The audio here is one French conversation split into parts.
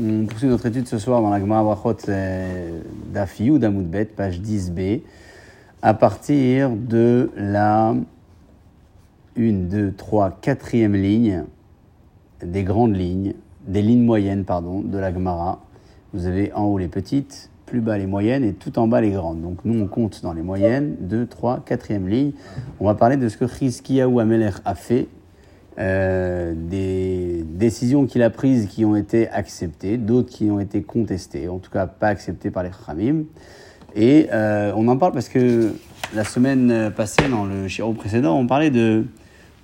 On poursuit notre étude ce soir dans la Gemara Brachot euh, d'Afi ou d'Amoudbet, page 10b, à partir de la 1, 2, 3, 4e ligne, des grandes lignes, des lignes moyennes, pardon, de la Gemara. Vous avez en haut les petites, plus bas les moyennes et tout en bas les grandes. Donc nous, on compte dans les moyennes, 2, 3, 4e ligne. On va parler de ce que Chizkiyahu Amelech a fait euh, des décisions qu'il a prises qui ont été acceptées, d'autres qui ont été contestées, en tout cas pas acceptées par les Khamim. Et euh, on en parle parce que la semaine passée, dans le Shiro précédent, on parlait de,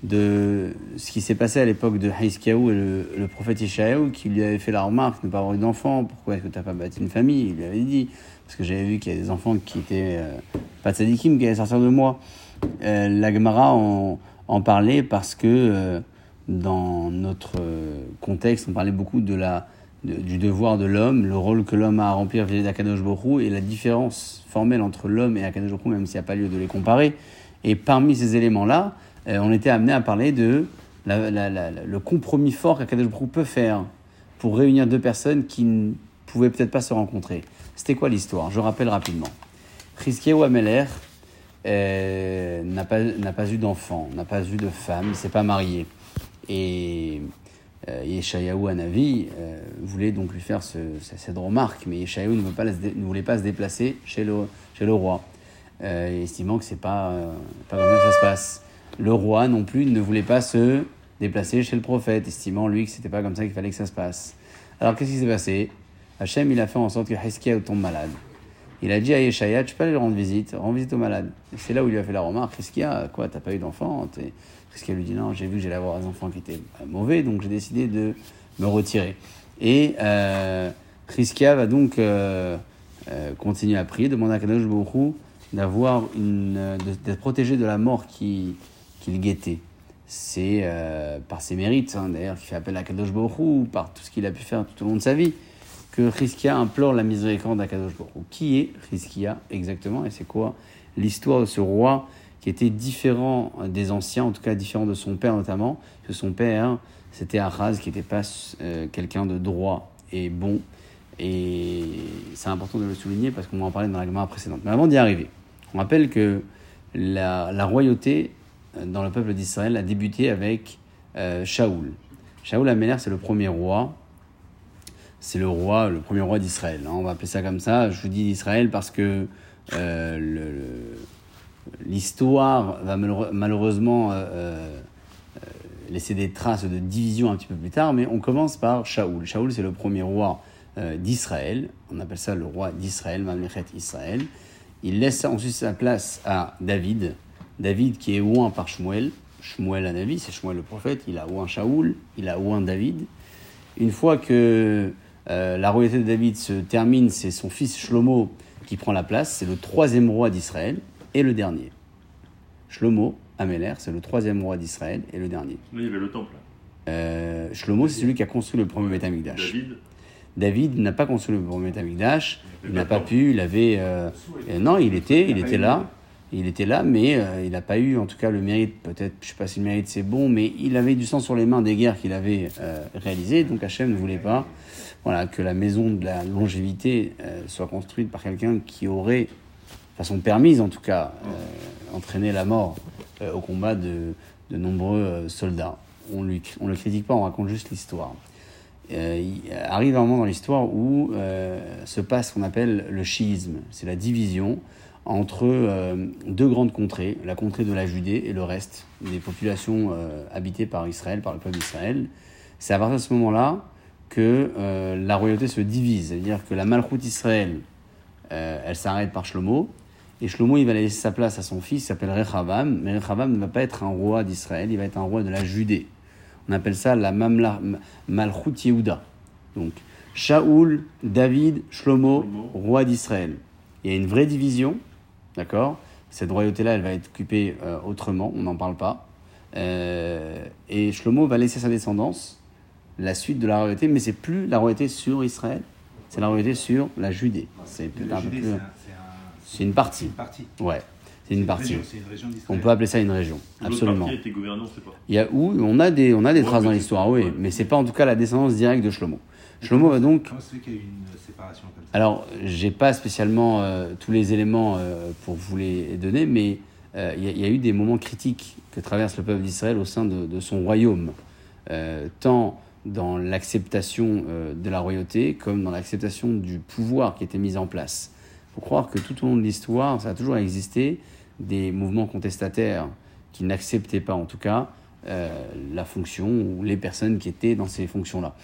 de ce qui s'est passé à l'époque de Haïskiaou et le, prophète Ishaïou qui lui avait fait la remarque de ne pas avoir eu d'enfant. Pourquoi est-ce que tu n'as pas bâti une famille Il lui avait dit. Parce que j'avais vu qu'il y a des enfants qui étaient euh, pas tzadikim, qui allaient sortir de moi. la Gemara, en en parler parce que euh, dans notre contexte, on parlait beaucoup de la, du devoir de l'homme, le rôle que l'homme a à remplir vis-à-vis d'Akadosh Borou et la différence formelle entre l'homme et Akadosh Borou, même s'il n'y a pas lieu de les comparer. Et parmi ces éléments-là, euh, on était amené à parler de le compromis fort qu'Akadosh Borou peut faire pour réunir deux personnes qui ne pouvaient peut-être pas se rencontrer. C'était quoi l'histoire? Je rappelle rapidement. ou Ameler, n'a pas, pas eu d'enfant, n'a pas eu de femme, ne s'est pas marié. Et euh, Yeshayahu euh, voulait donc lui faire ce, cette remarque, mais Yeshayahu ne, pas ne voulait pas se déplacer chez le, chez le roi, euh, estimant que c'est pas, pas comme ça que ça se passe. Le roi non plus ne voulait pas se déplacer chez le prophète, estimant lui que c'était pas comme ça qu'il fallait que ça se passe. Alors qu'est-ce qui s'est passé? Hachem il a fait en sorte que Heskia tombe malade. Il a dit à Yeshaya, tu peux aller rendre visite, rendre visite aux malades. c'est là où il lui a fait la remarque, qu'est-ce qu'il a? Quoi, t'as pas eu d'enfant? Qu'est-ce qu'il lui dit? Non, j'ai vu que j'allais avoir des enfants qui étaient mauvais, donc j'ai décidé de me retirer. Et euh, va donc euh, euh, continuer à prier, demander à Kadosh Baruch d'avoir une, d'être protégé de la mort qu'il qui guettait. C'est euh, par ses mérites, hein, d'ailleurs, qu'il fait appel à Kadosh Baruch par tout ce qu'il a pu faire tout au long de sa vie que Chizkia implore la miséricorde d'Akadosh Baruch Qui est Chizkia exactement et c'est quoi l'histoire de ce roi qui était différent des anciens, en tout cas différent de son père notamment, que son père c'était Achaz qui n'était pas euh, quelqu'un de droit et bon. Et c'est important de le souligner parce qu'on va en parler dans la gamme précédente. Mais avant d'y arriver, on rappelle que la, royauté euh, dans le peuple d'Israël a débuté avec euh, Shaoul. Shaoul Améler, c'est le premier roi c'est le roi, le premier roi d'Israël. Hein, on va appeler ça comme ça. Je vous dis d'Israël parce que euh, l'histoire va malheureusement euh, euh, laisser des traces de division un petit peu plus tard, mais on commence par Shaoul. Shaoul, c'est le premier roi d'Israël. On appelle ça le roi d'Israël, Mamlechet Israël. Il laisse ensuite sa place à David. David qui est ouin par Shmuel. Shmuel à David, c'est Shmuel le prophète. Il a ouin Shaoul, il a ouin David. Une fois que euh, la royauté de David se termine, c'est son fils Shlomo qui prend la place, c'est le troisième roi d'Israël et le dernier. Shlomo, Améler, c'est le troisième roi d'Israël et le dernier. il y avait le temple. Euh, Shlomo, c'est celui qui a construit le premier Betamikdash. David David n'a pas construit le premier Betamikdash, il n'a pas pu, il avait... Euh, non, il était, il était là. Il était là, mais il n'a pas eu, en tout cas, le mérite, peut-être, je ne sais pas si le mérite c'est bon, mais il avait du sang sur les mains des guerres qu'il avait réalisées, donc Hachem ne voulait pas voilà, que la maison de la longévité euh, soit construite par quelqu'un qui aurait, de façon permise en tout cas, euh, entraîné la mort euh, au combat de, de nombreux soldats. On ne le critique pas, on raconte juste l'histoire. il arrive un moment dans l'histoire où se passe ce qu'on appelle le chiisme, c'est la division entre deux grandes contrées, la contrée de la Judée et le reste des populations habitées par Israël, par le peuple d'Israël. C'est à partir de ce moment-là que euh, la royauté se divise. C'est-à-dire que la Malchut Israël, euh, elle s'arrête par Shlomo. Et Shlomo, il va laisser sa place à son fils, qui s'appelle Rechavam. Mais Rechavam ne va pas être un roi d'Israël, il va être un roi de la Judée. On appelle ça la Mamla, Malchut Yehuda. Donc, Shaoul, David, Shlomo, roi d'Israël. Il y a une vraie division, d'accord? Cette royauté-là, elle va être occupée euh, autrement, on n'en parle pas. et Shlomo va laisser sa descendance, la suite de la royauté, mais c'est plus la royauté sur Israël, c'est la royauté sur la Judée. C'est un peu plus. C'est une partie. Une partie. Ouais. C'est une partie. région, C'est une région On peut appeler ça une région. Absolument. partie. Il y a où on a des, on a des Ouais, traces dans l'histoire, oui, ouais. mais c'est pas en tout cas la descendance directe de Shlomo. Shlomo va donc Comment fait qu'il y a eu une séparation comme ça? Alors, j'ai pas spécialement euh, tous les éléments euh, pour vous les donner, mais euh, il y, a- il y a eu des moments critiques que traverse le peuple d'Israël au sein de, de son royaume, euh, tant dans l'acceptation euh, de la royauté comme dans l'acceptation du pouvoir qui était mis en place. Il faut croire que tout au long de l'histoire, ça a toujours existé des mouvements contestataires qui n'acceptaient pas, en tout cas, euh, la fonction ou les personnes qui étaient dans ces fonctions-là.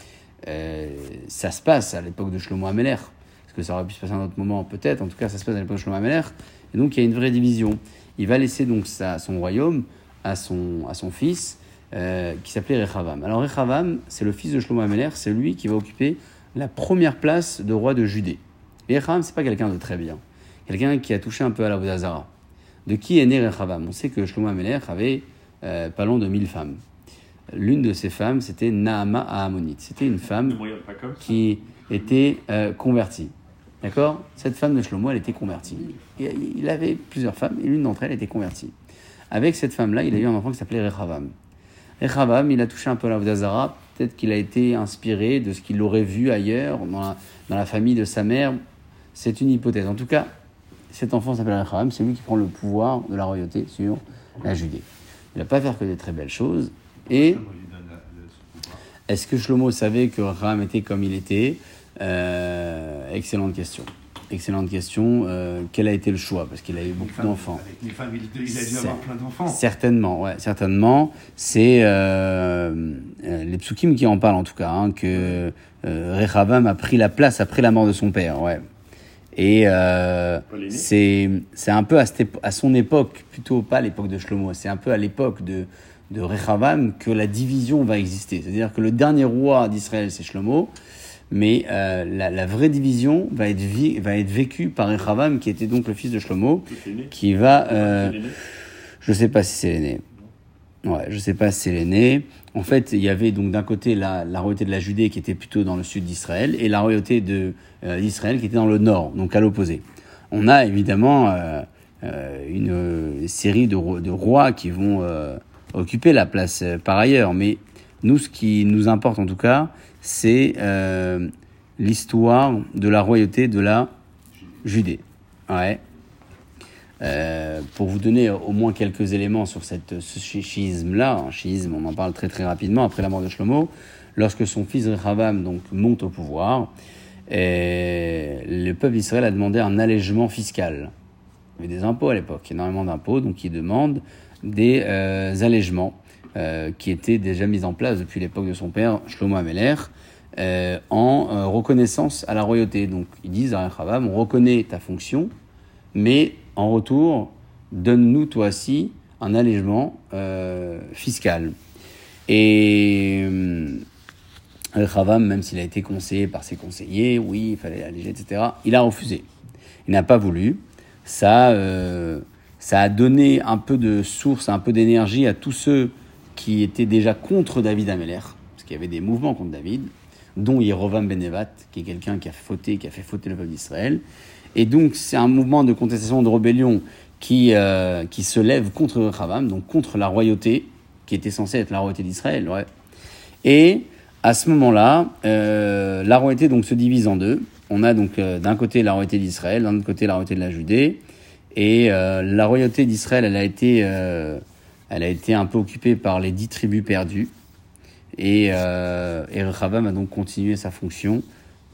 Euh, ça se passe à l'époque de Shlomo Ameler. Est-ce que ça aurait pu se passer à un autre moment Peut-être. En tout cas, ça se passe à l'époque de Shlomo Ameler. Et donc, il y a une vraie division. Il va laisser donc son royaume à son, fils, euh, qui s'appelait Rechavam. Alors, Rechavam, c'est le fils de Shlomo Ameler. C'est lui qui va occuper la première place de roi de Judée. Et Rechavam, c'est pas quelqu'un de très bien. Quelqu'un qui a touché un peu à la Vodazara. De qui est né Rechavam? On sait que Shlomo Ameler avait euh, pas loin de 1000 femmes. L'une de ces femmes, c'était Naama Ahamonite. C'était une femme qui était euh, convertie. D'accord? Cette femme de Shlomo, elle était convertie. Il avait plusieurs femmes, et l'une d'entre elles était convertie. Avec cette femme-là, il a eu un enfant qui s'appelait Rechavam. Rechavam, il a touché un peu la Vodazara. Peut-être qu'il a été inspiré de ce qu'il aurait vu ailleurs, dans la, dans la famille de sa mère. C'est une hypothèse. En tout cas, cet enfant s'appelle Rechavam. C'est lui qui prend le pouvoir de la royauté sur la Judée. Il va pas faire que des très belles choses. Et est-ce que Shlomo savait que Ram était comme il était? Euh, Excellente question. Excellente question. Euh, quel a été le choix? Parce qu'il a eu beaucoup d'enfants. Avec les femmes, il, il a dû avoir plein d'enfants. Certainement, ouais, certainement. C'est euh, les psukim qui en parlent en tout cas, hein, que euh, Rechavam a pris la place après la mort de son père, ouais. Et euh, c'est c'est un peu à, cette épo- à son époque, plutôt pas à l'époque de Shlomo, c'est un peu à l'époque de, de Rechavam que la division va exister. C'est-à-dire que le dernier roi d'Israël, c'est Shlomo, mais euh, la, vraie division va être, vécue par Rechavam, qui était donc le fils de Shlomo, qui va... euh, je sais pas si c'est l'aîné. Ouais, je sais pas si c'est l'aîné. En fait, il y avait donc d'un côté la, royauté de la Judée qui était plutôt dans le sud d'Israël et la royauté euh, d'Israël qui était dans le nord, donc à l'opposé. On a évidemment une série de, ro- de rois qui vont occuper la place euh, par ailleurs, mais nous, ce qui nous importe en tout cas, c'est euh, l'histoire de la royauté de la Judée. Ouais. Euh, pour vous donner au moins quelques éléments sur cette, ce chi- schisme-là, un schisme, on en parle très très rapidement après la mort de Shlomo, lorsque son fils Rehavam donc monte au pouvoir, le peuple d'Israël a demandé un allègement fiscal. Il y avait des impôts à l'époque, énormément d'impôts, donc il demande des euh, allègements euh, qui étaient déjà mis en place depuis l'époque de son père Shlomo Ameler euh, en reconnaissance à la royauté. Donc ils disent à Rehavam, on reconnaît ta fonction, mais en retour, donne-nous toi aussi un allègement fiscal. Et Rehavam, même s'il a été conseillé par ses conseillers, oui, il fallait alléger, etc., il a refusé. Il n'a pas voulu. Ça, ça a donné un peu de source, un peu d'énergie à tous ceux qui étaient déjà contre David Ameller, parce qu'il y avait des mouvements contre David, dont Yerovam Benevat, qui est quelqu'un qui a fauté, qui a fait fauter le peuple d'Israël. Et donc, c'est un mouvement de contestation, de rébellion qui, euh, qui se lève contre Rehavam, donc contre la royauté, qui était censée être la royauté d'Israël. Ouais. Et à ce moment-là, euh, la royauté donc, se divise en deux. On a donc euh, d'un côté la royauté d'Israël, d'un autre côté la royauté de la Judée. Et euh, la royauté d'Israël, elle, a été, euh, elle a été un peu occupée par les dix tribus perdues. Et, euh, a donc continué sa fonction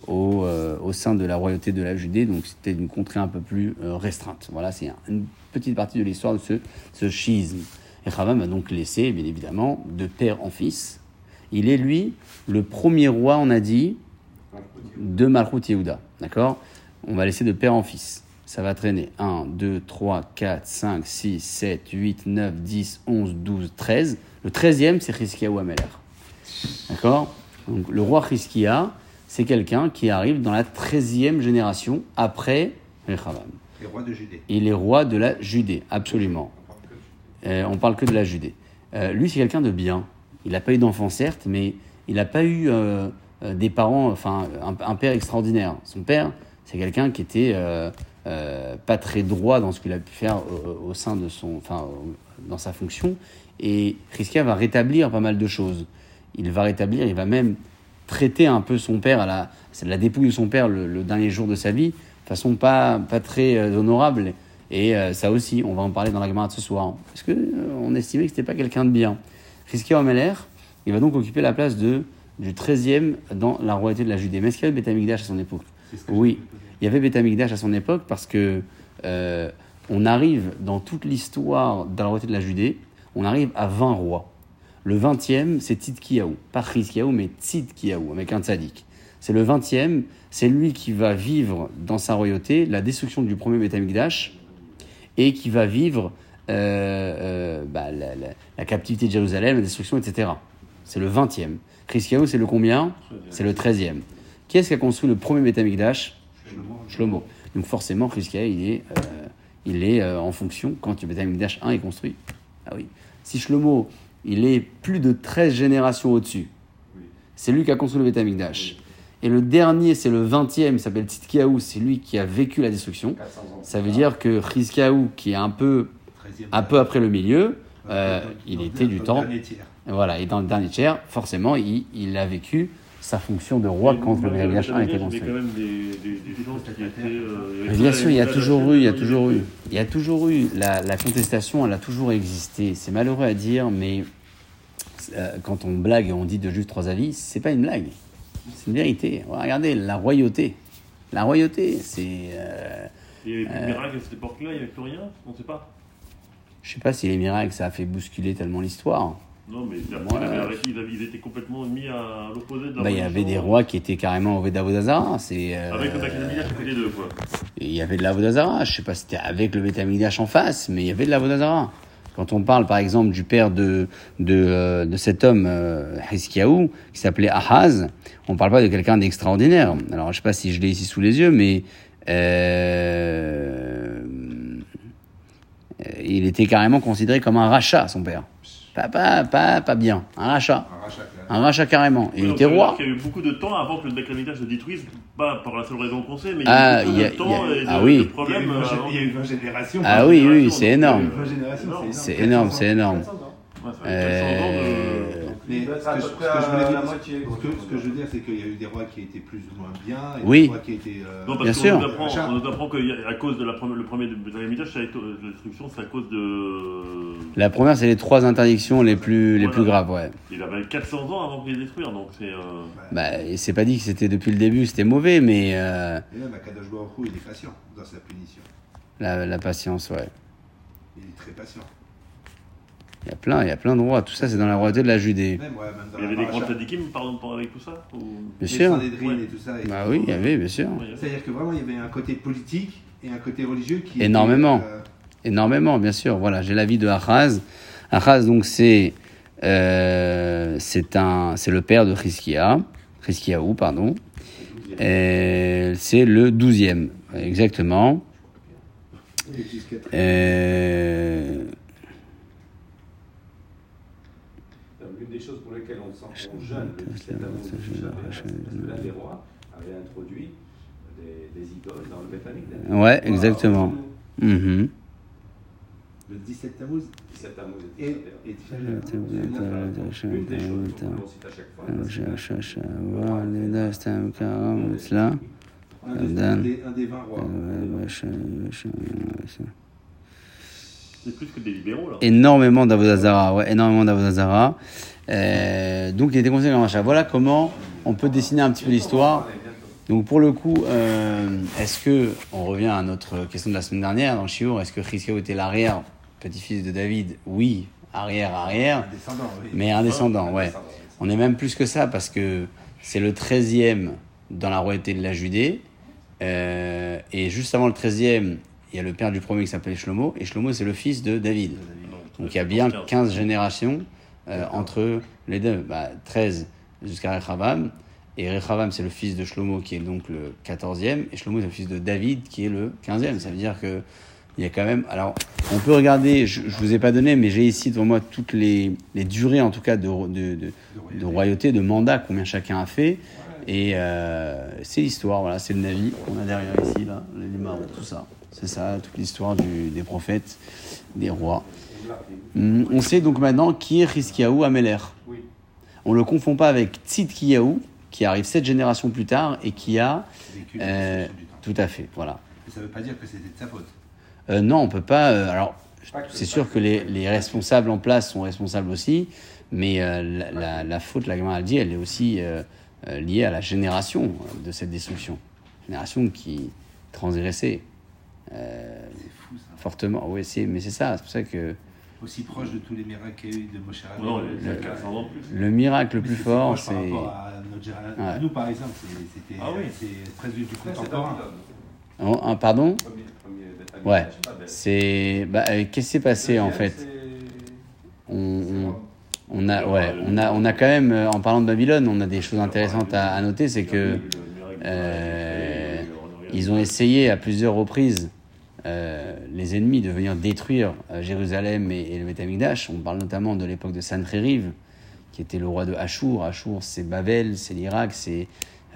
au, euh, au sein de la royauté de la Judée. Donc c'était une contrée un peu plus restreinte. Voilà, c'est un- une petite partie de l'histoire de ce, schisme. Et a donc laissé, bien évidemment, de père en fils. Il est, lui, le premier roi, on a dit, de Malchut Yehuda. D'accord? On va laisser de père en fils. Ça va traîner 1, 2, 3, 4, 5, 6, 7, 8, 9, 10, 11, 12, 13. Le 13e, c'est Chizkiyahu Ameler. D'accord? Donc le roi Chizkiya, c'est quelqu'un qui arrive dans la 13e génération après Rechavam. Les rois de Judée. Il est roi de la Judée, absolument. Euh, on parle que de la Judée. Euh, lui, c'est quelqu'un de bien. Il n'a pas eu d'enfant, certes, mais il n'a pas eu euh, euh, des parents, enfin, un, un père extraordinaire. Son père, c'est quelqu'un qui était euh, pas très droit dans ce qu'il a pu faire au, au sein de son, enfin, dans sa fonction. Et Chizkia va rétablir pas mal de choses. Il va rétablir, il va même traiter un peu son père à la, la dépouille de son père le, le dernier jour de sa vie, de façon pas, pas très euh, honorable. Et euh, ça aussi, on va en parler dans la Gemara de ce soir. Parce que euh, on estimait que c'était pas quelqu'un de bien. Chizkia Omeler, il va donc occuper la place de, du 13e dans la royauté de la Judée. Mais est-ce qu'il y Beth Amikdash à son époque? Oui. Il y avait Beth Amikdash à son époque parce que euh, on arrive dans toute l'histoire de la royauté de la Judée, on arrive à 20 rois. Le 20e, c'est Tzidkiyahu. Pas Chizkiyahu, mais Tzidkiyahu, avec un tzaddik. C'est le 20e, c'est lui qui va vivre dans sa royauté la destruction du premier Beth Amikdash et qui va vivre euh, euh, bah, la, la- la captivité de Jérusalem, la destruction, etc. C'est le 20e. Chizkiyahu, c'est le combien? C'est le 13e. Qui est-ce qui a construit le premier Beth Amikdash Shlomo. Donc forcément, Chizkiah, il est, euh, il est euh, en fonction quand le Beth Amikdash 1 est construit. Ah oui. Si Shlomo, il est plus de 13 générations au-dessus, c'est lui qui a construit le Beth Amikdash. Et le dernier, c'est le 20e, il s'appelle Tzidkiyahu, c'est lui qui a vécu la destruction. 400 ans. Ça veut dire que Chizkiyahu, qui est un peu, 13e. un peu après le milieu, euh, il était du temps, voilà, et dans le dernier tiers, forcément, il, il a vécu sa fonction de roi Mais quand le Beth malgré Amikdash 1 a été Il y avait construit. quand même des, des, des gens qui étaient. euh, Mais bien sûr, il y a toujours eu, il y a toujours eu, il y a toujours eu la, la contestation, elle a toujours existé. C'est malheureux à dire, mais euh, quand on blague et on dit de juste trois avis, c'est pas une blague, c'est une vérité. Regardez la royauté, la royauté, c'est, euh, Il n'y avait plus de miracle à cette époque-là, il n'y avait plus rien, on ne sait pas. je sais pas si les miracles ça a fait bousculer tellement l'histoire. Non, mais il, avait arrêté, il, avait- il était complètement mis à l'opposé de la Bah, il y avait religion. des rois qui étaient carrément au Vedavodazara, c'est. euh, Avec le qui fait les deux, quoi. Il y avait de l'Avodazara. Je sais pas si c'était avec le Betamigdash en face, mais il y avait de l'Avodazara. Quand on parle, par exemple, du père de, de, euh, de cet homme, euh, Hiskiaou, qui s'appelait Ahaz, on parle pas de quelqu'un d'extraordinaire. Alors, je sais pas si je l'ai ici sous les yeux, mais euh, euh, il était carrément considéré comme un rachat, son père. Pas, pas, pas, pas bien, un rachat. Un rachat, là. Un rachat carrément. Et il Oui, donc, était roi. qu'il y a eu beaucoup de temps avant que le Bakhanamia se détruise, pas par la seule raison qu'on sait, mais il y Ah, a eu beaucoup il de temps il et de, ah oui. de Il y a eu problèmes. 20 euh, gé- avant. il y a eu 20 générations. Ah oui, oui, c'est énorme. 20 générations, énorme. c'est C'est énorme, c'est énorme. Ouais, ça fait 400 ans de- Mais ce que, je, peu ce près que je à voulais la dire, moitié, ce que, ce que je veux dire, c'est qu'il y a eu des rois qui étaient plus ou moins bien, et Oui. des rois qui étaient. euh, Non, Bien sûr. nous apprend, on nous apprend qu'à cause de la première, le premier de été- la destruction, c'est à cause de. La première, c'est les trois interdictions les plus, les plus graves, ouais. Il avait 400 ans avant qu'il les détruire, donc c'est. euh, Bah, et c'est pas dit que c'était depuis le début, c'était mauvais, mais euh, Et même Akadosh Baruch il est patient dans sa punition. la, la patience, ouais. Il est très patient. Il y a plein, il y a plein de rois. Tout ça, c'est dans la royauté de la Judée. Même, ouais, même dans Il y avait des grands tzadikim, pardon, par- avec tout ça ou... Bien Les sûr. Sanhédrine Ouais. et tout ça. et Bah tout. oui, il y avait, bien sûr. C'est-à-dire que vraiment, il y avait un côté politique et un côté religieux qui. Énormément. était, euh, Énormément, bien sûr. Voilà, j'ai l'avis de Achaz. Achaz, donc, c'est euh, c'est un, c'est le père de Chizkia, Chizkiaou, pardon? C'est le douzième, exactement. Euh, L'une des choses pour lesquelles on sent qu'on jeûne le 17 amour du Tisha B'Av, c'est parce que l'un des rois avait introduit des, des idoles dans le Beth. Ouais, exactement. Mhm. Le 17 Tammuz 17 amour du et. Tisha B'Av. et Tisha Une des choses qu'on cite à chaque fois. parce que- Un des, un des, un des 20 rois. C'est plus que des libéraux, là. Énormément d'Avodazara, ouais, énormément d'Avodazara. Euh, donc il était conseillé dans l'achat. Voilà comment on peut dessiner un petit peu l'histoire. Donc pour le coup, euh, est-ce que, on revient à notre question de la semaine dernière dans le Chiour, est-ce que Chizkiyahu était l'arrière petit-fils de David? Oui, arrière, arrière, Un descendant, oui. mais un descendant, ouais. On est même plus que ça parce que c'est le 13e dans la royauté de la Judée. Euh, et juste avant le 13e, il y a le père du premier qui s'appelle Shlomo. Et Shlomo, c'est le fils de David. Donc il y a bien 15 générations euh, entre les deux. Bah, 13 jusqu'à Rechavam. Et Rechavam, c'est le fils de Shlomo qui est donc le 14e. Et Shlomo, c'est le fils de David qui est le 15e. Ça veut dire que il y a quand même. Alors, on peut regarder, je ne vous ai pas donné, mais j'ai ici devant moi toutes les, les durées, en tout cas, de, de, de, de royauté, de mandat, combien chacun a fait. Et euh, c'est l'histoire, voilà, c'est le Navi qu'on a derrière ici, là, les marrons, tout ça. C'est ça, toute l'histoire des prophètes, des rois. Hum, On sait donc maintenant qui est Rizkiyahu Ameler. On ne le confond pas avec Tzidkiyahu, qui arrive sept générations plus tard et qui a. Euh, tout à fait, voilà. Mais ça ne veut pas dire que c'était de sa faute. Euh, non, on peut pas. euh, alors, c'est sûr que les, les responsables en place sont responsables aussi, mais la, la- la faute, la a dit, elle est aussi liée à la génération de cette destruction. Génération qui transgressait euh, C'est fou ça. fortement. Oui, c'est, mais c'est ça. C'est pour ça que Aussi proche de tous les miracles qu'il y a eu de Moshe Rabbeinu. Le- 400 ans de plus. le miracle le plus fort, c'est. Par rapport à notre génération. Ouais. Nous, par exemple, c'est- c'était Ah oui. c'est presque du contemporain. Oh, un- pardon Premier- premier Ouais. c'est. Bah, euh, qu'est-ce qui s'est passé en fait on, on- a, ouais, on a, on a quand même, euh, en parlant de Babylone, on a des choses intéressantes à, à noter, c'est que euh, ils ont essayé à plusieurs reprises, euh, les ennemis, de venir détruire euh, Jérusalem et, et le Beth Amikdash. On parle notamment de l'époque de Sancheriv, qui était le roi de Achour. Achour, c'est Babel, c'est l'Irak, c'est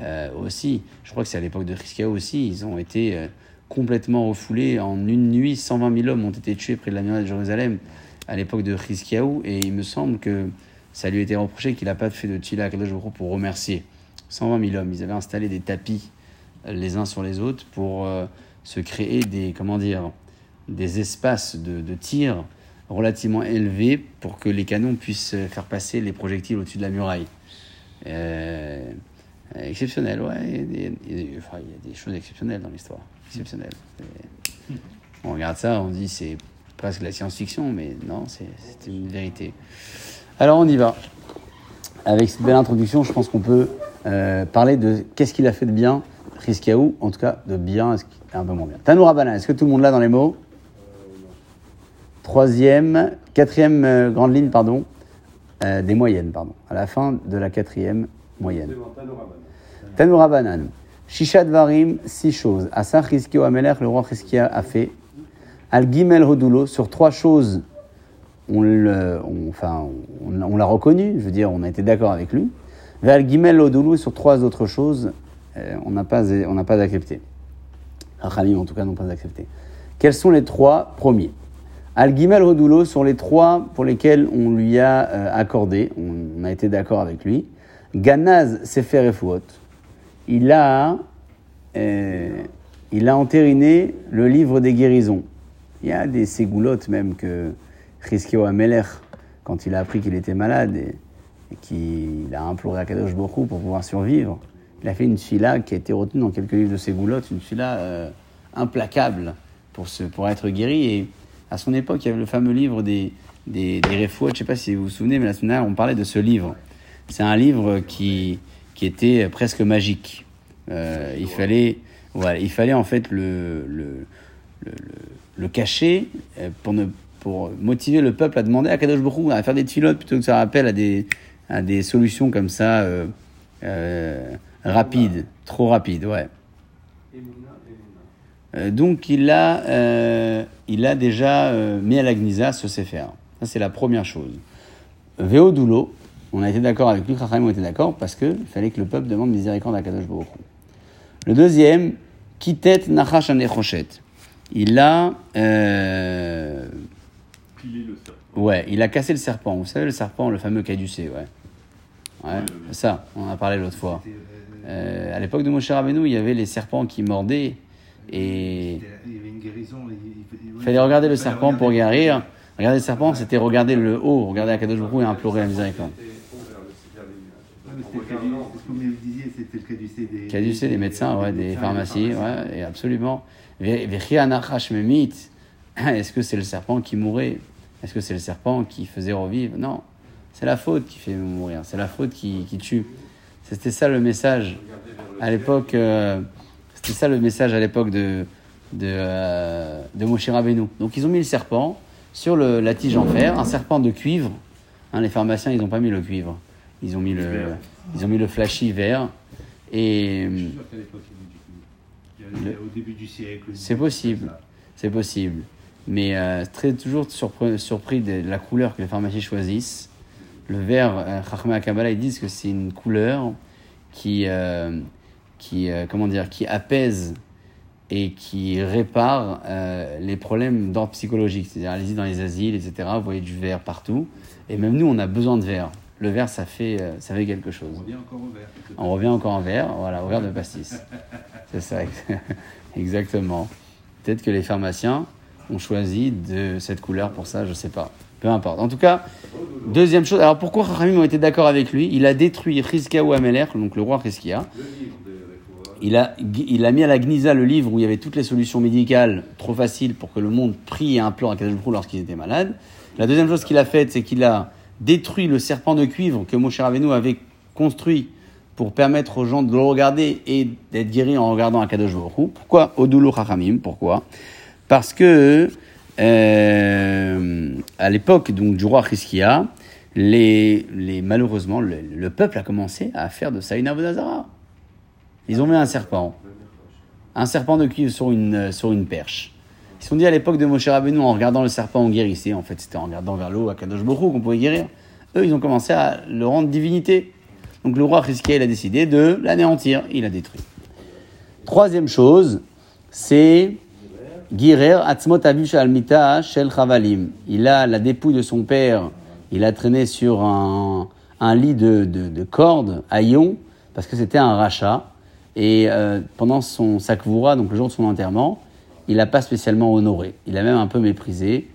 euh, aussi, je crois que c'est à l'époque de Hiskiaou aussi, ils ont été complètement refoulés. En une nuit, 120 000 hommes ont été tués près de la muraille de Jérusalem à l'époque de Hiskiaou, et il me semble que ça lui a été reproché qu'il n'a pas fait de Tchila à Kadosh pour remercier. 120 000 hommes, ils avaient installé des tapis les uns sur les autres pour se créer des, comment dire, des espaces de, de tir relativement élevés pour que les canons puissent faire passer les projectiles au-dessus de la muraille. Euh, euh, exceptionnel, ouais. Il y, a des, il y a des- choses exceptionnelles dans l'histoire. Exceptionnelles. On regarde ça, on dit c'est presque la science-fiction, mais non, c'est une vérité. Alors on y va. Avec cette belle introduction, je pense qu'on peut euh, parler de qu'est-ce qu'il a fait de bien, En tout cas de bien, est-ce qu'il- un peu moins bien. Tanoura Bana, est-ce que tout le monde l'a dans les mots? Troisième, quatrième euh, grande ligne, pardon, euh, des moyennes, pardon, à la fin de la quatrième moyenne. Tanoraban. Tanoura Banan, Shisha Dvarim, six choses. Asa Rizkio Amelech, le roi Rizkia a fait. Al Gimel Hodulo, sur trois choses, on, le, on- enfin, on, on l'a reconnu, je veux dire, on a été d'accord avec lui. Al Gimel Hodulo, sur trois autres choses, on n'a pas, pas accepté. Rachamim, en tout cas, n'ont pas accepté. Quels sont les trois premiers? Al Gimel Hodulo sont les trois pour lesquels on lui a euh, accordé, on, a été d'accord avec lui. Ganaz Sefer Efuot, il a, euh, il a entériné le livre des guérisons. Il y a des ségoulottes même que Chizkio Amelech, quand il a appris qu'il était malade et, qu'il a imploré à Kadosh Hu pour pouvoir survivre, il a fait une fila qui a été retenue dans quelques livres de ségoulottes, une fila euh, implacable pour, se, pour être guéri. Et à son époque, il y avait le fameux livre des, des, des Refouot, je ne sais pas si vous vous souvenez, mais la semaine dernière, on parlait de ce livre. C'est un livre qui, qui était presque magique. Euh, il, fallait, voilà, il fallait en fait le, le, le, cacher euh, pour, ne, pour motiver le peuple à demander à Kadosh Baruch à faire des filotes plutôt que de faire appel à des, à des solutions comme ça euh, rapides, trop rapides, ouais. Emouna, Emouna. Euh, donc il a, euh, il a déjà euh, mis à la Gnisa ce Sefer. Ça c'est la première chose. Veodulo, on a été d'accord avec lui, Chachamim ont été d'accord parce qu'il fallait que le peuple demande miséricorde à Kadosh Baruch. Le deuxième, Kitet Nachash Anechoshet. Il a, euh, Piler le serpent. ouais, il a cassé le serpent. Vous savez le serpent, le fameux caducé, ouais. Ouais, ça, on en a parlé l'autre fois. Euh, à l'époque de Moshe Rabbeinu, il y avait les serpents qui mordaient et Il y avait une guérison. Il, fallait regarder le serpent pour guérir. Regarder le serpent, c'était regarder le haut, regarder Akadosh Baruch et implorer la miséricorde. C'était le c'était le caducé des. Médecins, ouais, des pharmacies, des pharmacies. ouais, et absolument. Est-ce que c'est le serpent qui mourait? Est-ce que c'est le serpent qui faisait revivre? Non. C'est la faute qui fait mourir. C'est la faute qui, qui tue. C'était ça le message à l'époque. euh, C'était ça le message à l'époque de, de, euh, de Moshe Rabbeinu. Donc ils ont mis le serpent sur le, la tige en fer, un serpent de cuivre. Hein, les pharmaciens, ils n'ont pas mis le cuivre. Ils ont mis le, ils ont mis le flashy vert. Et. C'est possible. c'est possible. Mais euh, très, toujours surpre- surpris de la couleur que les pharmacies choisissent. Le vert, euh, Chachma Kabbalah, ils disent que c'est une couleur qui, euh, qui, euh, comment dire, qui apaise et qui répare euh, les problèmes d'ordre psychologique. C'est-à-dire, allez-y dans les asiles, etc. Vous voyez du verre partout. Et même nous, on a besoin de verre. Le verre, ça fait, ça fait quelque chose. On revient encore au vert. On revient encore en verre, voilà, au verre de pastis. C'est ça, exactement. Peut-être que les pharmaciens ont choisi de cette couleur pour ça, je sais pas. Peu importe. En tout cas, deuxième chose. Alors pourquoi Rachamim ont été d'accord avec lui? Il a détruit Rizkiaou Ameler, donc le roi Refoua, Il a, il a mis à la Gnisa le livre où il y avait toutes les solutions médicales trop faciles pour que le monde prie et implore à Hu lorsqu'ils étaient malades. La deuxième chose qu'il a faite, c'est qu'il a détruit le serpent de cuivre que Moshe Rabbeinu avait construit pour permettre aux gens de le regarder et d'être guéris en regardant à Kadosh Baruch. Pourquoi? Odulu Chachamim Pourquoi? Parce que euh, à l'époque donc du roi Chizkia, les, malheureusement, le, le peuple a commencé à faire de ça une avodazara. Ils ont mis un serpent, un serpent de cuivre sur une, sur une perche. Ils se sont dit à l'époque de Moshe Rabbeinu, en regardant le serpent, on guérissait. En fait, c'était en regardant vers l'eau à Kadosh Hu qu'on pouvait guérir. Eux, ils ont commencé à le rendre divinité. Donc le roi Chizkia, il a décidé de l'anéantir. Il a détruit. Troisième chose, c'est Il a la dépouille de son père, il a traîné sur un, un lit de, de, de cordes à Ion, parce que c'était un rachat. Et euh, pendant son sakvoura, donc le jour de son enterrement, il n'a pas spécialement honoré. Il a même un peu méprisé,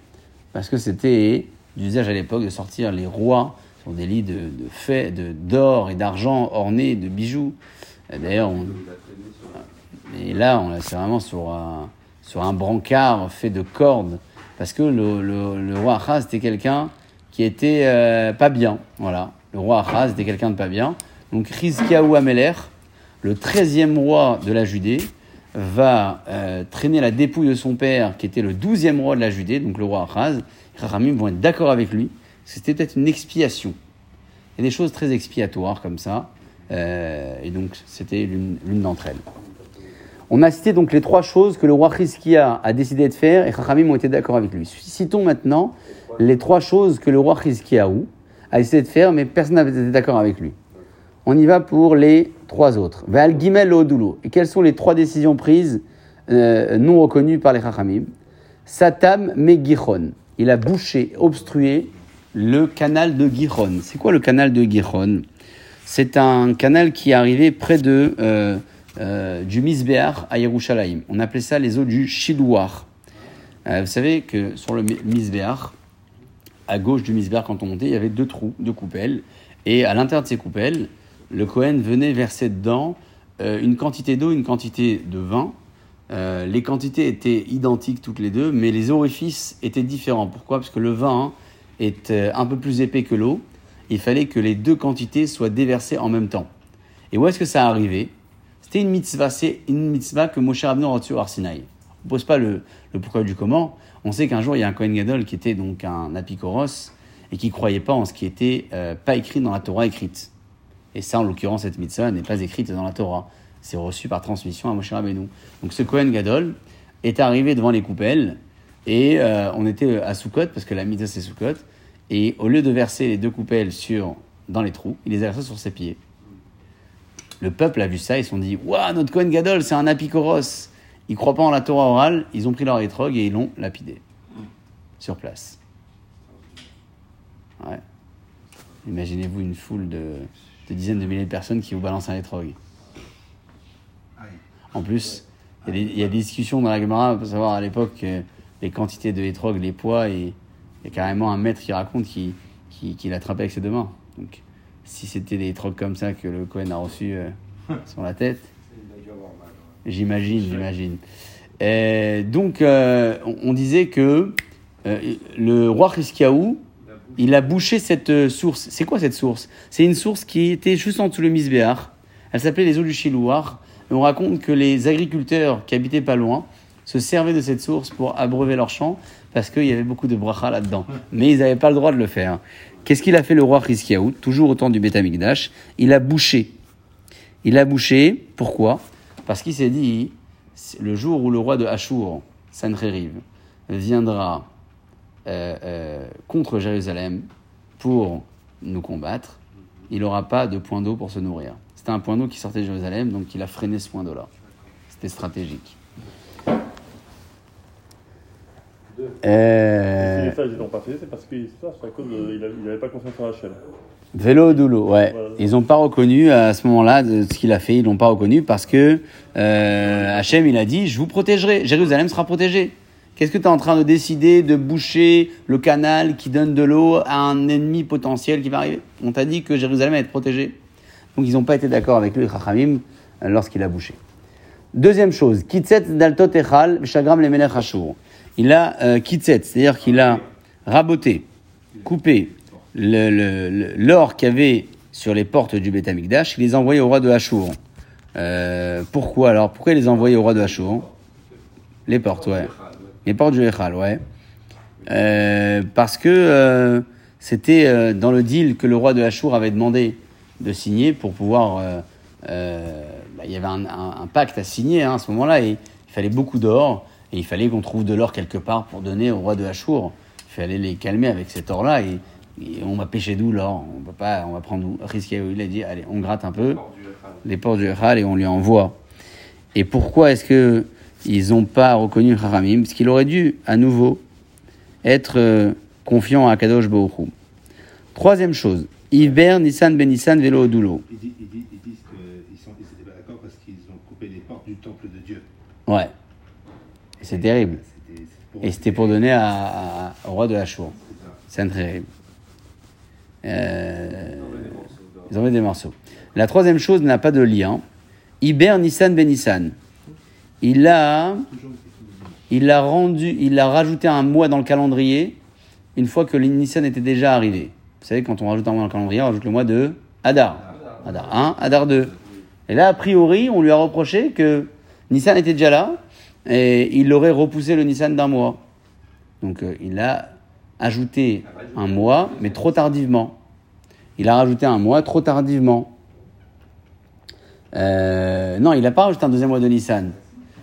parce que c'était d'usage à l'époque de sortir les rois sur des lits de, de d'or et d'argent ornés de bijoux. D'ailleurs, on, et là, on c'est vraiment sur un, sur un brancard fait de cordes, parce que le, le, le roi Achaz était quelqu'un qui était euh, pas bien. Voilà, le roi Achaz était quelqu'un de pas bien. Donc Rizkiaou Ameler, le 13e roi de la Judée, va euh, traîner la dépouille de son père, qui était le 12e roi de la Judée, donc le roi Achaz. Les vont être d'accord avec lui. C'était peut-être une expiation. Il y a des choses très expiatoires comme ça. euh, et donc, c'était l'une d'entre elles. On a cité donc les trois choses que le roi Chizkia a décidé de faire et Chachamim ont été d'accord avec lui. Citons maintenant les trois choses que le roi Chizkiaou a décidé de faire, mais personne n'avait été d'accord avec lui. On y va pour les trois autres. Val Gimel. Et quelles sont les trois décisions prises euh, non reconnues par les Chachamim? Satam Megichon. Il a bouché, obstrué le canal de Giron. C'est quoi le canal de Giron C'est un canal qui est arrivé près de, euh, euh, du Misbéar à Yerushalayim. On appelait ça les eaux du Shilouar. Euh, vous savez que sur le Mi- Misbéar, à gauche du Misbéar, quand on montait, il y avait deux trous, deux coupelles. Et à l'intérieur de ces coupelles, le Cohen venait verser dedans euh, une quantité d'eau, une quantité de vin. Les quantités étaient identiques toutes les deux, mais les orifices étaient différents. Pourquoi? Parce que le vin est un peu plus épais que l'eau. Il fallait que les deux quantités soient déversées en même temps. Et où est-ce que ça arrivait C'était une mitzvah, c'est une mitzvah que Moshe Rabbeinu a reçue au Arsinaï. On ne pose pas le, le pourquoi du comment. On sait qu'un jour, il y a un Kohen Gadol qui était donc un apikoros et qui ne croyait pas en ce qui était euh, pas écrit dans la Torah écrite. Et ça, en l'occurrence, cette mitzvah n'est pas écrite dans la Torah. C'est reçu par transmission à Moshe Rabbeinu. Donc ce Kohen Gadol est arrivé devant les coupelles et euh, on était à Soukot, parce que la mitzvah c'est Soukot, et au lieu de verser les deux coupelles sur, dans les trous, il les a versées sur ses pieds. Le peuple a vu ça, ils se sont dit Waouh, notre Kohen Gadol, c'est un apikoros. Ils croient pas en la Torah orale, ils ont pris leur étrogue et ils l'ont lapidé. Sur place. Ouais. Imaginez-vous une foule de, dizaines de milliers de personnes qui vous balancent un étrogue. En plus, il y, a des, discussions dans la Gemara, pour savoir à l'époque euh, les quantités de hétrog, les poids, et carrément un maître qui raconte qu'il qui, l'attrapait avec ses deux mains. Si c'était des hétrogs comme ça que le Cohen a reçu euh, sur la tête, j'imagine, j'imagine. Et donc, euh, on, on disait que euh, le roi Chizkiaou, Il a bouché. cette euh, source. C'est quoi cette source? C'est une source qui était juste en dessous le Misbéar. Elle s'appelait les eaux du Chilouar. Et on raconte que les agriculteurs qui habitaient pas loin se servaient de cette source pour abreuver leurs champs parce qu'il y avait beaucoup de bracha là-dedans. Mais ils n'avaient pas le droit de le faire. Qu'est-ce qu'il a fait le roi Chizkiaou Toujours au temps du Beth Amikdash. Il a bouché. Il a bouché. Pourquoi? Parce qu'il s'est dit le jour où le roi de Hachour, Sancheriv, viendra euh, euh, contre Jérusalem pour nous combattre, il n'aura pas de point d'eau pour se nourrir. C'était un point d'eau qui sortait de Jérusalem, donc il a freiné ce point d'eau-là. C'était stratégique. Euh, Si les sages ils n'ont pas fait, c'est parce que ça, c'est à cause de, il n'avait pas confiance en Hachem. Vélo doulo, ouais. Voilà. Ils n'ont pas reconnu à ce moment-là ce qu'il a fait. Ils l'ont pas reconnu parce que euh, Hachem, il a dit, je vous protégerai. Jérusalem sera protégée. Qu'est-ce que tu es en train de décider de boucher le canal qui donne de l'eau à un ennemi potentiel qui va arriver? On t'a dit que Jérusalem va être protégée. Donc ils n'ont pas été d'accord avec lui, Chachamim, euh, lorsqu'il a bouché. Deuxième chose, Kitset daltot echal shagram le melech. Il a euh, kitset, c'est-à-dire qu'il a raboté, coupé l'or qu'il y avait sur les portes du Beth Amikdash, il les a envoyés au roi de Ashur. Euh, pourquoi alors? Pourquoi il les a envoyés au roi de Ashur Les portes, ouais. Les portes du Echal, ouais. Euh, parce que euh, c'était dans le deal que le roi de Ashur avait demandé de signer pour pouvoir. bah, il y avait un pacte à signer hein, à ce moment-là et il fallait beaucoup d'or et il fallait qu'on trouve de l'or quelque part pour donner au roi de Ashur. Il fallait les calmer avec cet or-là et, et on va pêcher d'où l'or On peut pas, on va prendre où Risqué, il a dit allez, on gratte un peu les portes du Echal et on lui envoie. Et pourquoi est-ce que ils n'ont pas reconnu Haramim? Parce qu'il aurait dû, à nouveau, être euh, confiant à Kadosh Hu. Troisième chose, Iber, Nissan, Ben Nissan, Vélo, Odulo. Ils, di- ils di- ils disent qu'ils sont, d'accord parce qu'ils ont coupé les portes du temple de Dieu. Ouais. C'est terrible. Et c'était pour donner à, à- au roi de Hachour. C'est terrible. Euh, ils envoient des morceaux. La troisième chose n'a pas de lien. Iber, Nissan, Ben Nissan. Il a, il a rendu, il a rajouté un mois dans le calendrier une fois que Nissan était déjà arrivé. Vous savez, quand on rajoute un mois dans le calendrier, on rajoute le mois de Hadar. Hadar 1, Hadar 2. Et là, a priori, on lui a reproché que Nissan était déjà là et il aurait repoussé le Nissan d'un mois. Donc euh, il a ajouté un mois, mais trop tardivement. Il a rajouté un mois trop tardivement. Euh, non, il n'a pas rajouté un deuxième mois de Nissan.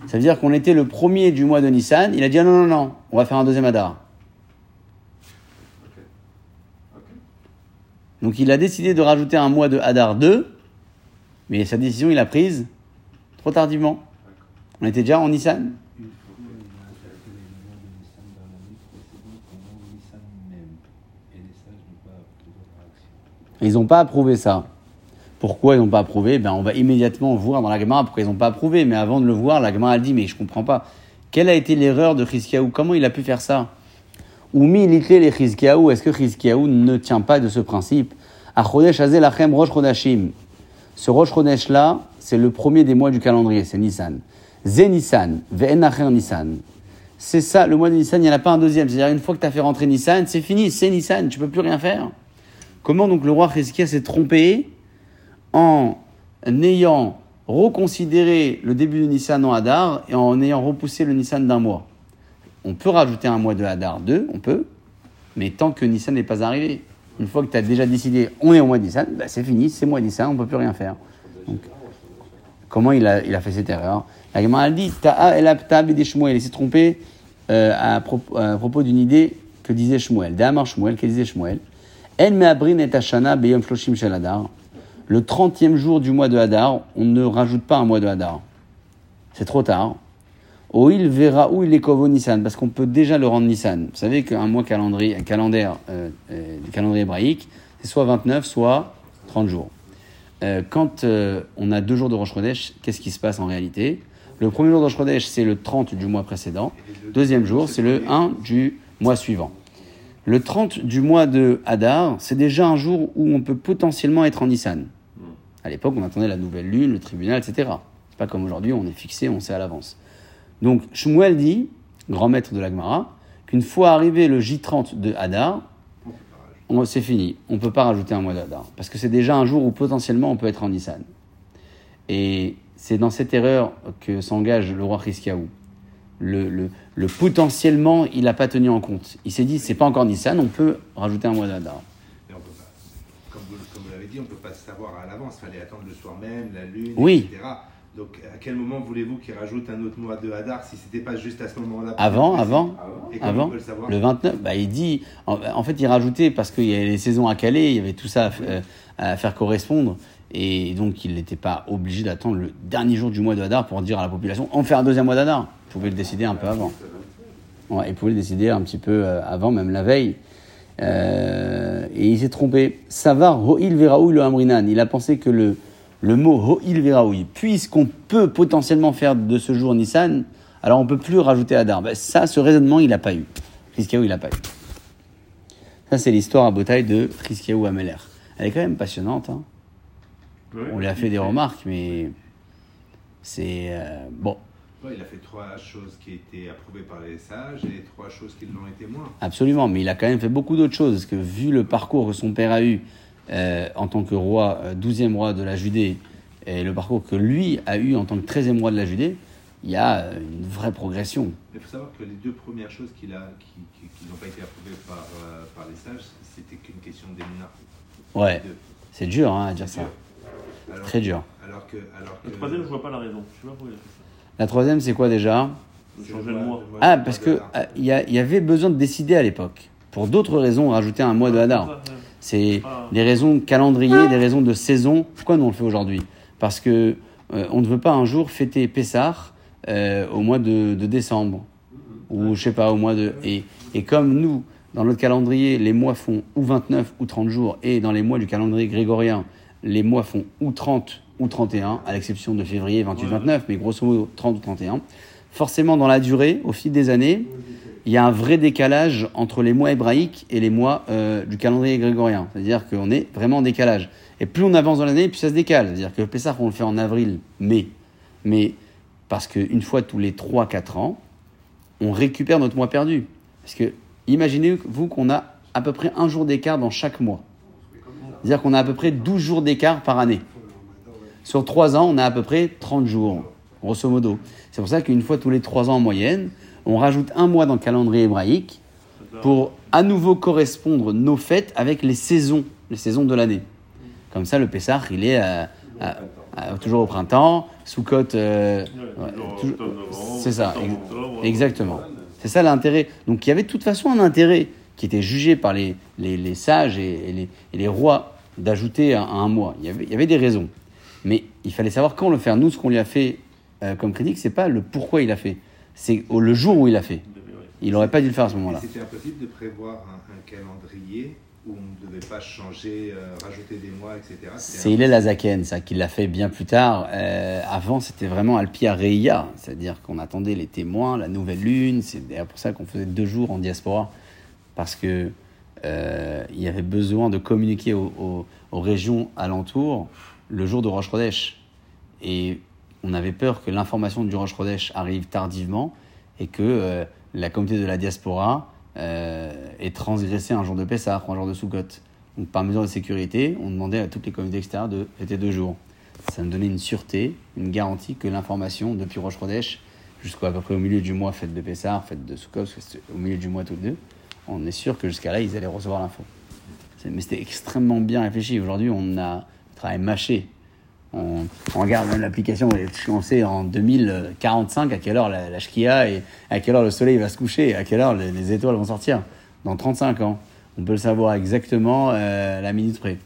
Ça veut dire qu'on était le premier du mois de Nissan. Il a dit ah, non, non, non, on va faire un deuxième Hadar. Donc il a décidé de rajouter un mois de Hadar 2, mais sa décision il l'a prise trop tardivement. On était déjà en Nissan? Ils n'ont pas approuvé ça. Pourquoi ils n'ont pas approuvé? Ben, On va immédiatement voir dans la Gemara pourquoi ils n'ont pas approuvé. Mais avant de le voir, la Gemara dit Mais je comprends pas. Quelle a été l'erreur de Chizkiyahu Comment il a pu faire ça? Ou mi litlé les Chizkiyahu Est-ce que Chizkiyahu ne tient pas de ce principe? Rosh. Ce Rosh Chodesh là, c'est le premier des mois du calendrier, c'est Nissan. Nissan, Nissan. C'est ça, le mois de Nissan, il n'y en a pas un deuxième. C'est-à-dire, une fois que tu as fait rentrer Nissan, c'est fini, c'est Nissan, tu peux plus rien faire. Comment donc le roi Chizkiah s'est trompé en ayant reconsidéré le début de Nissan en Hadar et en ayant repoussé le Nissan d'un mois? On peut rajouter un mois de Hadar 2, on peut, mais tant que Nissan n'est pas arrivé. Une fois que tu as déjà décidé, on est au mois de Nissan, bah c'est fini, c'est mois de Nissan, on ne peut plus rien faire. Comment il a fait cette erreur? La Gemara dit Ta'a el Shmuel. Il s'est trompé euh, à, propos, à propos d'une idée que disait Shmuel. D'Amar Shmuel, que disait Shmuel En me'abrin et Hashana beyom shloshim shel. Le 30e jour du mois de Hadar, on ne rajoute pas un mois de Hadar. C'est trop tard. Oil verra où il est kovo Nissan, parce qu'on peut déjà le rendre Nissan. Vous savez qu'un mois calendrier, calendaire, euh, euh, calendrier hébraïque, c'est soit 29, soit 30 jours. Euh, quand euh, on a deux jours de Rosh qu'est-ce qui se passe en réalité? Le premier jour Chodesh, c'est le 30 du mois précédent. Deuxième jour, c'est le 1 du mois suivant. Le 30 du mois de Hadar, c'est déjà un jour où on peut potentiellement être en Nissan. À l'époque, on attendait la nouvelle lune, le tribunal, etc. C'est pas comme aujourd'hui, on est fixé, on sait à l'avance. Donc, Shmuel dit, grand maître de l'Agmara, qu'une fois arrivé le J30 de Hadar, c'est fini. On ne peut pas rajouter un mois d'Adar. Parce que c'est déjà un jour où potentiellement on peut être en Nissan. Et c'est dans cette erreur que s'engage le roi Chizkiyahu. Le, le, le potentiellement, il n'a pas tenu en compte. Il s'est dit, c'est pas encore Nissan, on peut rajouter un mois d'Adar. Mais on peut pas. Comme vous, vous l'avez dit, on ne peut pas savoir à l'avance. Il fallait attendre le soir même, la lune, Oui. etc. Donc, à quel moment voulez-vous qu'il rajoute un autre mois de Hadar si c'était pas juste à ce moment-là Avant, avant, Et avant, le savoir? Le 29, bah, il dit, en, en fait, il rajoutait parce qu'il y avait les saisons à caler, il y avait tout ça à, euh, à faire correspondre, et donc il n'était pas obligé d'attendre le dernier jour du mois de Hadar pour dire à la population, on fait un deuxième mois d'Hadar. Vous pouvez le décider un peu avant. Ouais, il pouvait le décider un petit peu euh, avant, même la veille. Euh, et il s'est trompé. Savar Ho'il Veraoui le Amrinan. Il a pensé que le, le mot Ho'il Veraoui, puisqu'on peut potentiellement faire de ce jour Nissan, alors on peut plus rajouter Adar. Ben, ça, ce raisonnement, il n'a pas eu. Rizkiaou, il n'a pas eu. Ça, c'est l'histoire à bataille de Rizkiaou Ameler. Elle est quand même passionnante. Hein. On lui a fait des remarques, mais c'est euh, bon. Ouais, il a fait trois choses qui étaient approuvées par les sages et trois choses qui l'ont été moins. Absolument, mais il a quand même fait beaucoup d'autres choses. Parce que vu le parcours que son père a eu euh, en tant que roi, euh, 12e roi de la Judée, et le parcours que lui a eu en tant que 13e roi de la Judée, il y a euh, une vraie progression. Il faut savoir que les deux premières choses qu'il a, qui, qui- qui n'ont pas été approuvées par, euh, par les sages, c'était qu'une question d'émina. Ouais, c'est dur hein, à dire ça. Alors, Très dur. Alors que, alors que Le troisième, je vois pas la raison. Je sais pas pourquoi il a fait ça. La troisième, c'est quoi déjà changer le mois. Ah, parce que euh, il y, a- y avait besoin de décider à l'époque. Pour d'autres raisons, rajouter un mois de Hadar. C'est Ah. des raisons de calendrier, des raisons de saison. Pourquoi nous on le fait aujourd'hui? Parce que euh, on ne veut pas un jour fêter Pessah euh, au mois de, de décembre ou je sais pas au mois de et, et comme nous dans notre calendrier les mois font ou 29 ou 30 jours et dans les mois du calendrier grégorien les mois font ou 30 ou 31 à l'exception de février 28 29 mais grosso modo 30 ou 31 forcément dans la durée au fil des années il y a un vrai décalage entre les mois hébraïques et les mois euh, du calendrier grégorien. C'est-à-dire qu'on est vraiment en décalage. Et plus on avance dans l'année, plus ça se décale. C'est-à-dire que le Pessah, on le fait en avril, mai. Mais parce qu'une fois tous les 3-4 ans, on récupère notre mois perdu. Parce que imaginez-vous qu'on a à peu près un jour d'écart dans chaque mois. C'est-à-dire qu'on a à peu près 12 jours d'écart par année. Sur 3 ans, on a à peu près 30 jours, grosso modo. C'est pour ça qu'une fois tous les 3 ans en moyenne, on rajoute un mois dans le calendrier hébraïque pour à nouveau correspondre nos fêtes avec les saisons, les saisons de l'année. Comme ça, le Pessah, il est à- à- à- toujours au printemps, Sukkot, euh, ouais, c'est ça, ex- exactement. C'est ça l'intérêt. Donc il y avait de toute façon un intérêt qui était jugé par les, les, les sages et, et les, et les rois d'ajouter un, un mois. Il y, avait, il y avait des raisons. Mais il fallait savoir quand le faire. Nous, ce qu'on lui a fait euh, comme critique, c'est pas le pourquoi il a fait. C'est le jour où il a fait. Il n'aurait pas dû le faire à ce moment-là. C'était impossible de prévoir un, un calendrier où on ne devait pas changer, euh, rajouter des mois, etc. C'est Hillel Azaken, ça, qui l'a fait bien plus tard. Euh, avant, c'était vraiment Alpia Reia, c'est-à-dire qu'on attendait les témoins, la nouvelle lune. C'est d'ailleurs pour ça qu'on faisait deux jours en diaspora, parce que euh, il y avait besoin de communiquer aux, régions alentours le jour de Rosh Chodesh. Et on avait peur que l'information du Rosh Chodesh arrive tardivement et que euh, la communauté de la diaspora euh, ait transgressé un jour de Pessah ou un jour de Sukkot. Donc, par mesure de sécurité, on demandait à toutes les communautés extérieures de fêter deux jours. Ça me donnait une sûreté, une garantie que l'information depuis Rosh Chodesh jusqu'à peu près au milieu du mois, fête de Pessah, fête de Sukkot, parce que au milieu du mois tous les deux, on est sûr que jusqu'à là, ils allaient recevoir l'info. Mais c'était extrêmement bien réfléchi. Aujourd'hui, on a travail mâché. On, on regarde même l'application, on sait en 2045 à quelle heure la, la et à quelle heure le soleil va se coucher, à quelle heure les, les étoiles vont sortir? Dans 35 ans, on peut le savoir exactement euh, la minute près.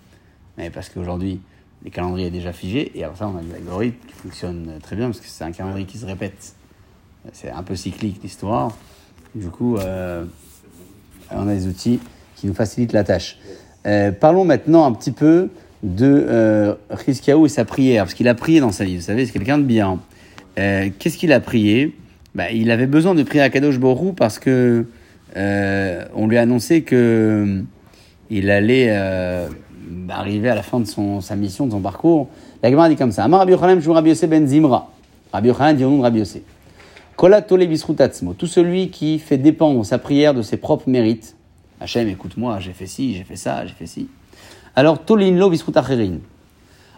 Mais parce qu'aujourd'hui, les calendriers est déjà figé, et après ça, on a des algorithmes qui fonctionnent très bien, parce que c'est un calendrier qui se répète. C'est un peu cyclique l'histoire. Du coup, euh, on a des outils qui nous facilitent la tâche. Euh, parlons maintenant un petit peu de euh, et sa prière, parce qu'il a prié dans sa vie, vous savez, c'est quelqu'un de bien. Euh, Qu'est-ce qu'il a prié? Bah, Il avait besoin de prier à Kadosh Borou parce que euh, on lui a annoncé que il allait arriver à la fin de son, sa mission, de son parcours. La Gemara dit comme ça Amar Rabbi Yochanan, Rabbi ben Zimra. Rabbi Yochanan dit au nom de Rabbi. Kola tole bisrutatzmo. Tout celui qui fait dépendre sa prière de ses propres mérites. Hachem, écoute-moi, j'ai fait ci, j'ai fait ça, j'ai fait ci. Alors, tolin lo bisrut acherin.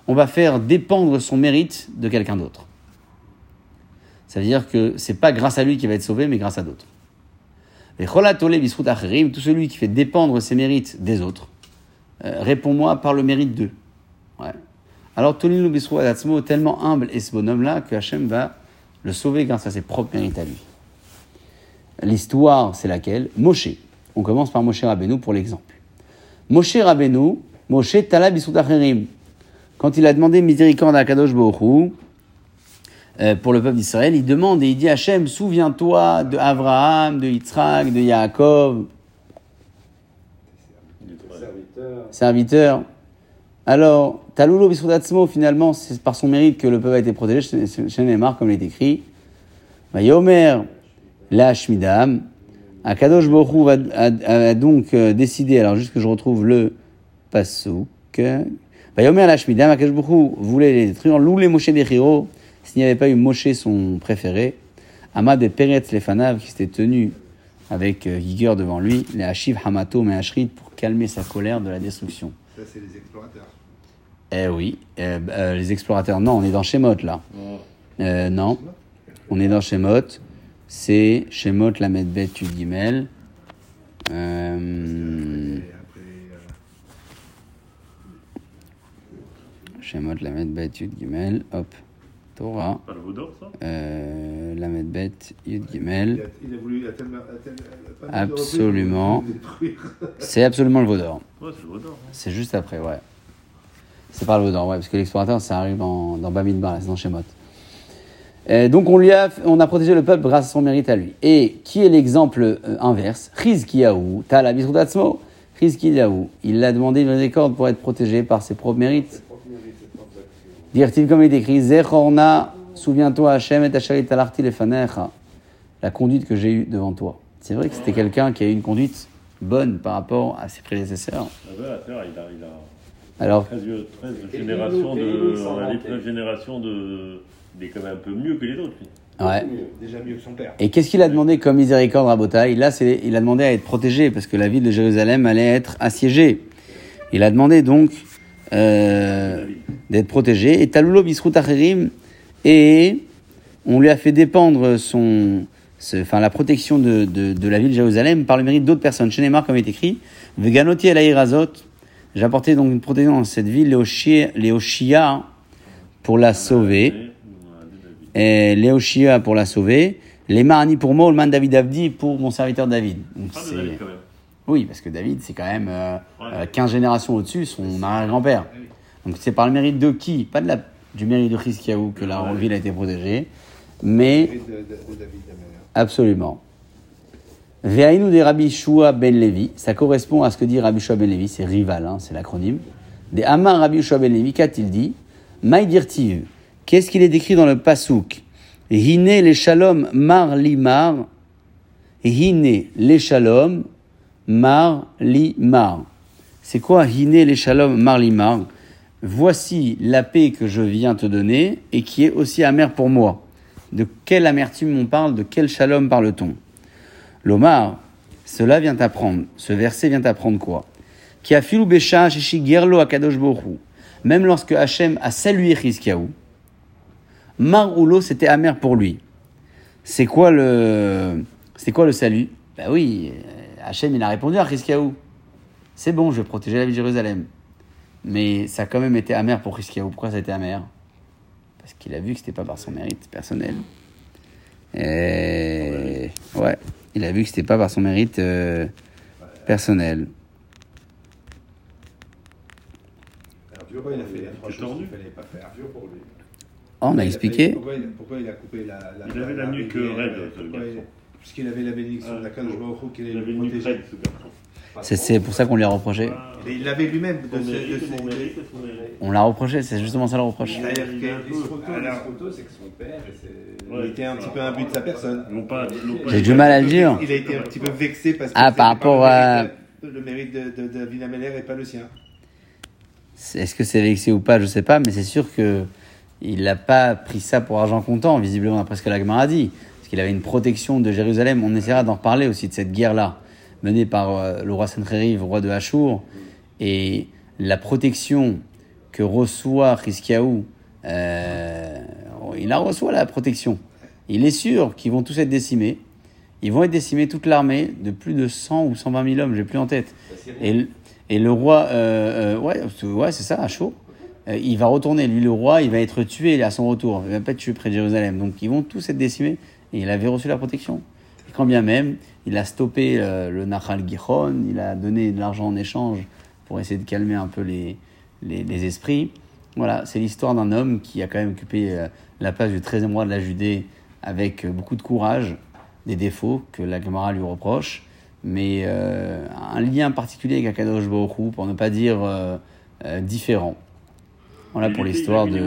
On va faire dépendre son mérite de quelqu'un d'autre. Ça veut dire que c'est pas grâce à lui qu'il va être sauvé, mais grâce à d'autres. Et chola tole bisrut acherim, tout celui qui fait dépendre ses mérites des autres. Euh, Réponds-moi par le mérite d'eux. Ouais. Alors, tolin lo bisrut atzmo, tellement humble est ce bonhomme-là que Hachem va le sauver grâce à ses propres mérites à lui. L'histoire, c'est laquelle Moshe. On commence par Moshe Rabbeinu pour l'exemple. Moshe Rabbeinu, Moshe Talab Acherim. Quand il a demandé miséricorde à Kadosh Baruch Hu, euh, pour le peuple d'Israël, il demande et il dit à Hachem, souviens-toi de Abraham, de Yitzhak, de Yaakov, Serviteur. serviteurs. Alors, Taloulo Bisrudatzmo, finalement, c'est par son mérite que le peuple a été protégé, chez Neymar, comme il est écrit. Vayomer, la Hashmidam. Akadosh Borou a, donc euh, décidé, alors juste que je retrouve le Passouk. Vayomer la Hashmidam, Akadosh Borou voulait les détruire. Lou les Moshe des Hiro, s'il n'y avait pas eu Moshe, son préféré. Amad et Peretz Lefanav, qui s'était tenu avec euh, vigueur devant lui, les Hashiv Hamato et Hashrit pour calmer sa colère de la destruction. Ça, c'est les explorateurs. Eh oui, euh, euh, les explorateurs, non, on est dans Shemot là. Euh, non, on est dans Shemot. C'est Shemot la Medbet Yud Gimel. Euh, Shemot la Medbet Yud Gimel. Hop, Torah. Pas le Vaudor, ça? Euh, la Medbet Yud Gimel. il a voulu. Absolument. C'est absolument le Vaudor. Ouais, c'est le Vaudor. hein. C'est juste après, ouais. C'est par le Vaudor, ouais, parce que l'explorateur, ça arrive dans, dans Bamidbar, c'est dans Shemot. Donc on lui a, on a protégé le peuple grâce à son mérite à lui. Et qui est l'exemple euh, inverse? Chizkiyahu, Tala. Chizkiyahu, il l'a demandé une miséricorde pour être protégé par ses propres mérites. Dire-t-il comme il est écrit, Zechorna, souviens-toi Hachem et Hacharit Talarti Lefanecha, la conduite que j'ai eue devant toi. C'est vrai que c'était quelqu'un qui a eu une conduite bonne par rapport à ses prédécesseurs. Ah ouais, Alors, 13, vieux- 13 Et générations de. On a des vantaient. 13 générations de. Il est quand même un peu mieux que les autres, lui. ouais. Mieux. Déjà mieux que son père. Et qu'est-ce qu'il a demandé comme miséricorde à Botaï? Là, c'est, il a demandé à être protégé parce que la ville de Jérusalem allait être assiégée. Il a demandé donc euh, d'être protégé. Et Taloulo Bisrout Acherim, et on lui a fait dépendre son, ce- enfin, la protection de, de, de la ville de Jérusalem par le mérite d'autres personnes. Chez Neymar, comme il est écrit, Veganoti el Aïrazot, j'ai apporté donc une protection dans cette ville, les Oshia, les Oshia, pour la sauver Et, on a des David. et Léo Shia pour la sauver, les Marani pour moi, le man David Abdi pour mon serviteur David. Donc, Ah, c'est-. Oui, parce que David, c'est quand même euh, Ouais. euh, 15 générations au-dessus, son arrière-grand-père. Donc c'est par le mérite de qui? Pas de la, du mérite de Chizkiyahu que la ville a été protégée, mais absolument. Ve'ainu de Rabbi Shua ben Levi, ça correspond à ce que dit Rabbi Shua ben Levi, c'est rival, hein, c'est l'acronyme. Des Amar Rabbi Shua ben Levi, qu'a-t-il dit? Maïdirtiv, qu'est-ce qu'il est décrit dans le Pasouk? Hine les shalom mar limar, Hine les shalom mar limar. C'est quoi Hine les shalom mar limar Voici la paix que je viens te donner et qui est aussi amère pour moi. De quelle amertume on parle? De quel shalom parle-t-on? L'Omar, cela vient apprendre, ce verset vient apprendre quoi? Qui a filou besha gerlo akadosh. Même lorsque Hachem a salué Chizkiyahu, Mar ou l'eau, c'était amer pour lui. C'est quoi le, c'est quoi le salut? Bah oui, euh, Hachem il a répondu à Chizkiyahu. C'est bon, je vais protéger la ville de Jérusalem. Mais ça a quand même été amer pour Chizkiyahu. Pourquoi ça a été amer? Parce qu'il a vu que c'était pas par son mérite personnel. Et... Ouais, il a vu que c'était pas par son mérite euh, personnel. Alors, tu vois pourquoi il a fait les trois choses qu'il fallait pas faire Dur pour lui. Oh, on a Il expliqué. Pourquoi il, pourquoi il a coupé la. la Il avait la nuque rivière, raide, ce pourquoi garçon. il- Puisqu'il avait la bénédiction de la Kadosh Baruch Hu qu'il avait C'est- C'est pour ça qu'on lui a reproché. Et il l'avait lui-même de de mérite. On l'a reproché, c'est justement ça le reproche. C'est-à-dire un que- c'est que son père. Ouais. était un petit peu imbu de sa personne. J'ai du mal à le dire. Il a été un petit peu vexé parce que Ah, par rapport le à- mérite de- Le mérite de, de, de David Ameller et pas le sien. Est-ce que c'est vexé ou pas, je sais pas, mais c'est sûr que il n'a pas pris ça pour argent comptant, visiblement, d'après ce que l'Agmar a dit. Parce qu'il avait une protection de Jérusalem. On essaiera d'en reparler aussi de cette guerre-là, menée par euh, le roi Sancheriv, roi de Hachour, et la protection que reçoit Chizkiyahu. Euh, il la reçoit, la protection. Il est sûr qu'ils vont tous être décimés. Ils vont être décimés, toute l'armée, de plus de 100 ou 120 000 hommes, j'ai plus en tête. Et, le- et le roi, euh, euh, ouais, c'est- ouais, c'est ça, chaud. Euh, il va retourner, lui, le roi, il va être tué à son retour. Il va pas être tué près de Jérusalem. Donc, ils vont tous être décimés. Et il avait reçu la protection. Et quand bien même, il a stoppé euh, le Nahal Gihon, il a donné de l'argent en échange pour essayer de calmer un peu les, les, esprits. Voilà, c'est l'histoire d'un homme qui a quand même occupé euh, la place du 13e roi de la Judée avec euh, beaucoup de courage, des défauts que la Gemara lui reproche, mais un lien particulier avec Akadosh Baruch pour ne pas dire différent. Voilà Il pour l'histoire de.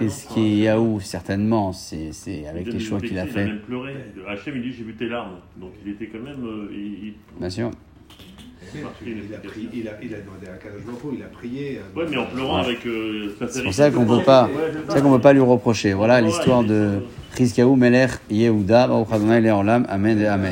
Eskiyahu, certainement, c'est c'est avec les choix qu'il a Il a fait, même pleuré. Hachem, il dit J'ai vu tes larmes. Donc il était quand même. euh, il- bien sûr. Il a, prié, il, a, il a demandé à Kadosh Baruch Hu, il a prié. euh, Ouais, mais en pleurant avec. euh, C'est pour ça qu'on peut pas, ça qu'on peut pas lui reprocher. Voilà l'histoire de Rizkiyahu Melech Yehuda, Baruch Adonai Leolam, Amen et Amen.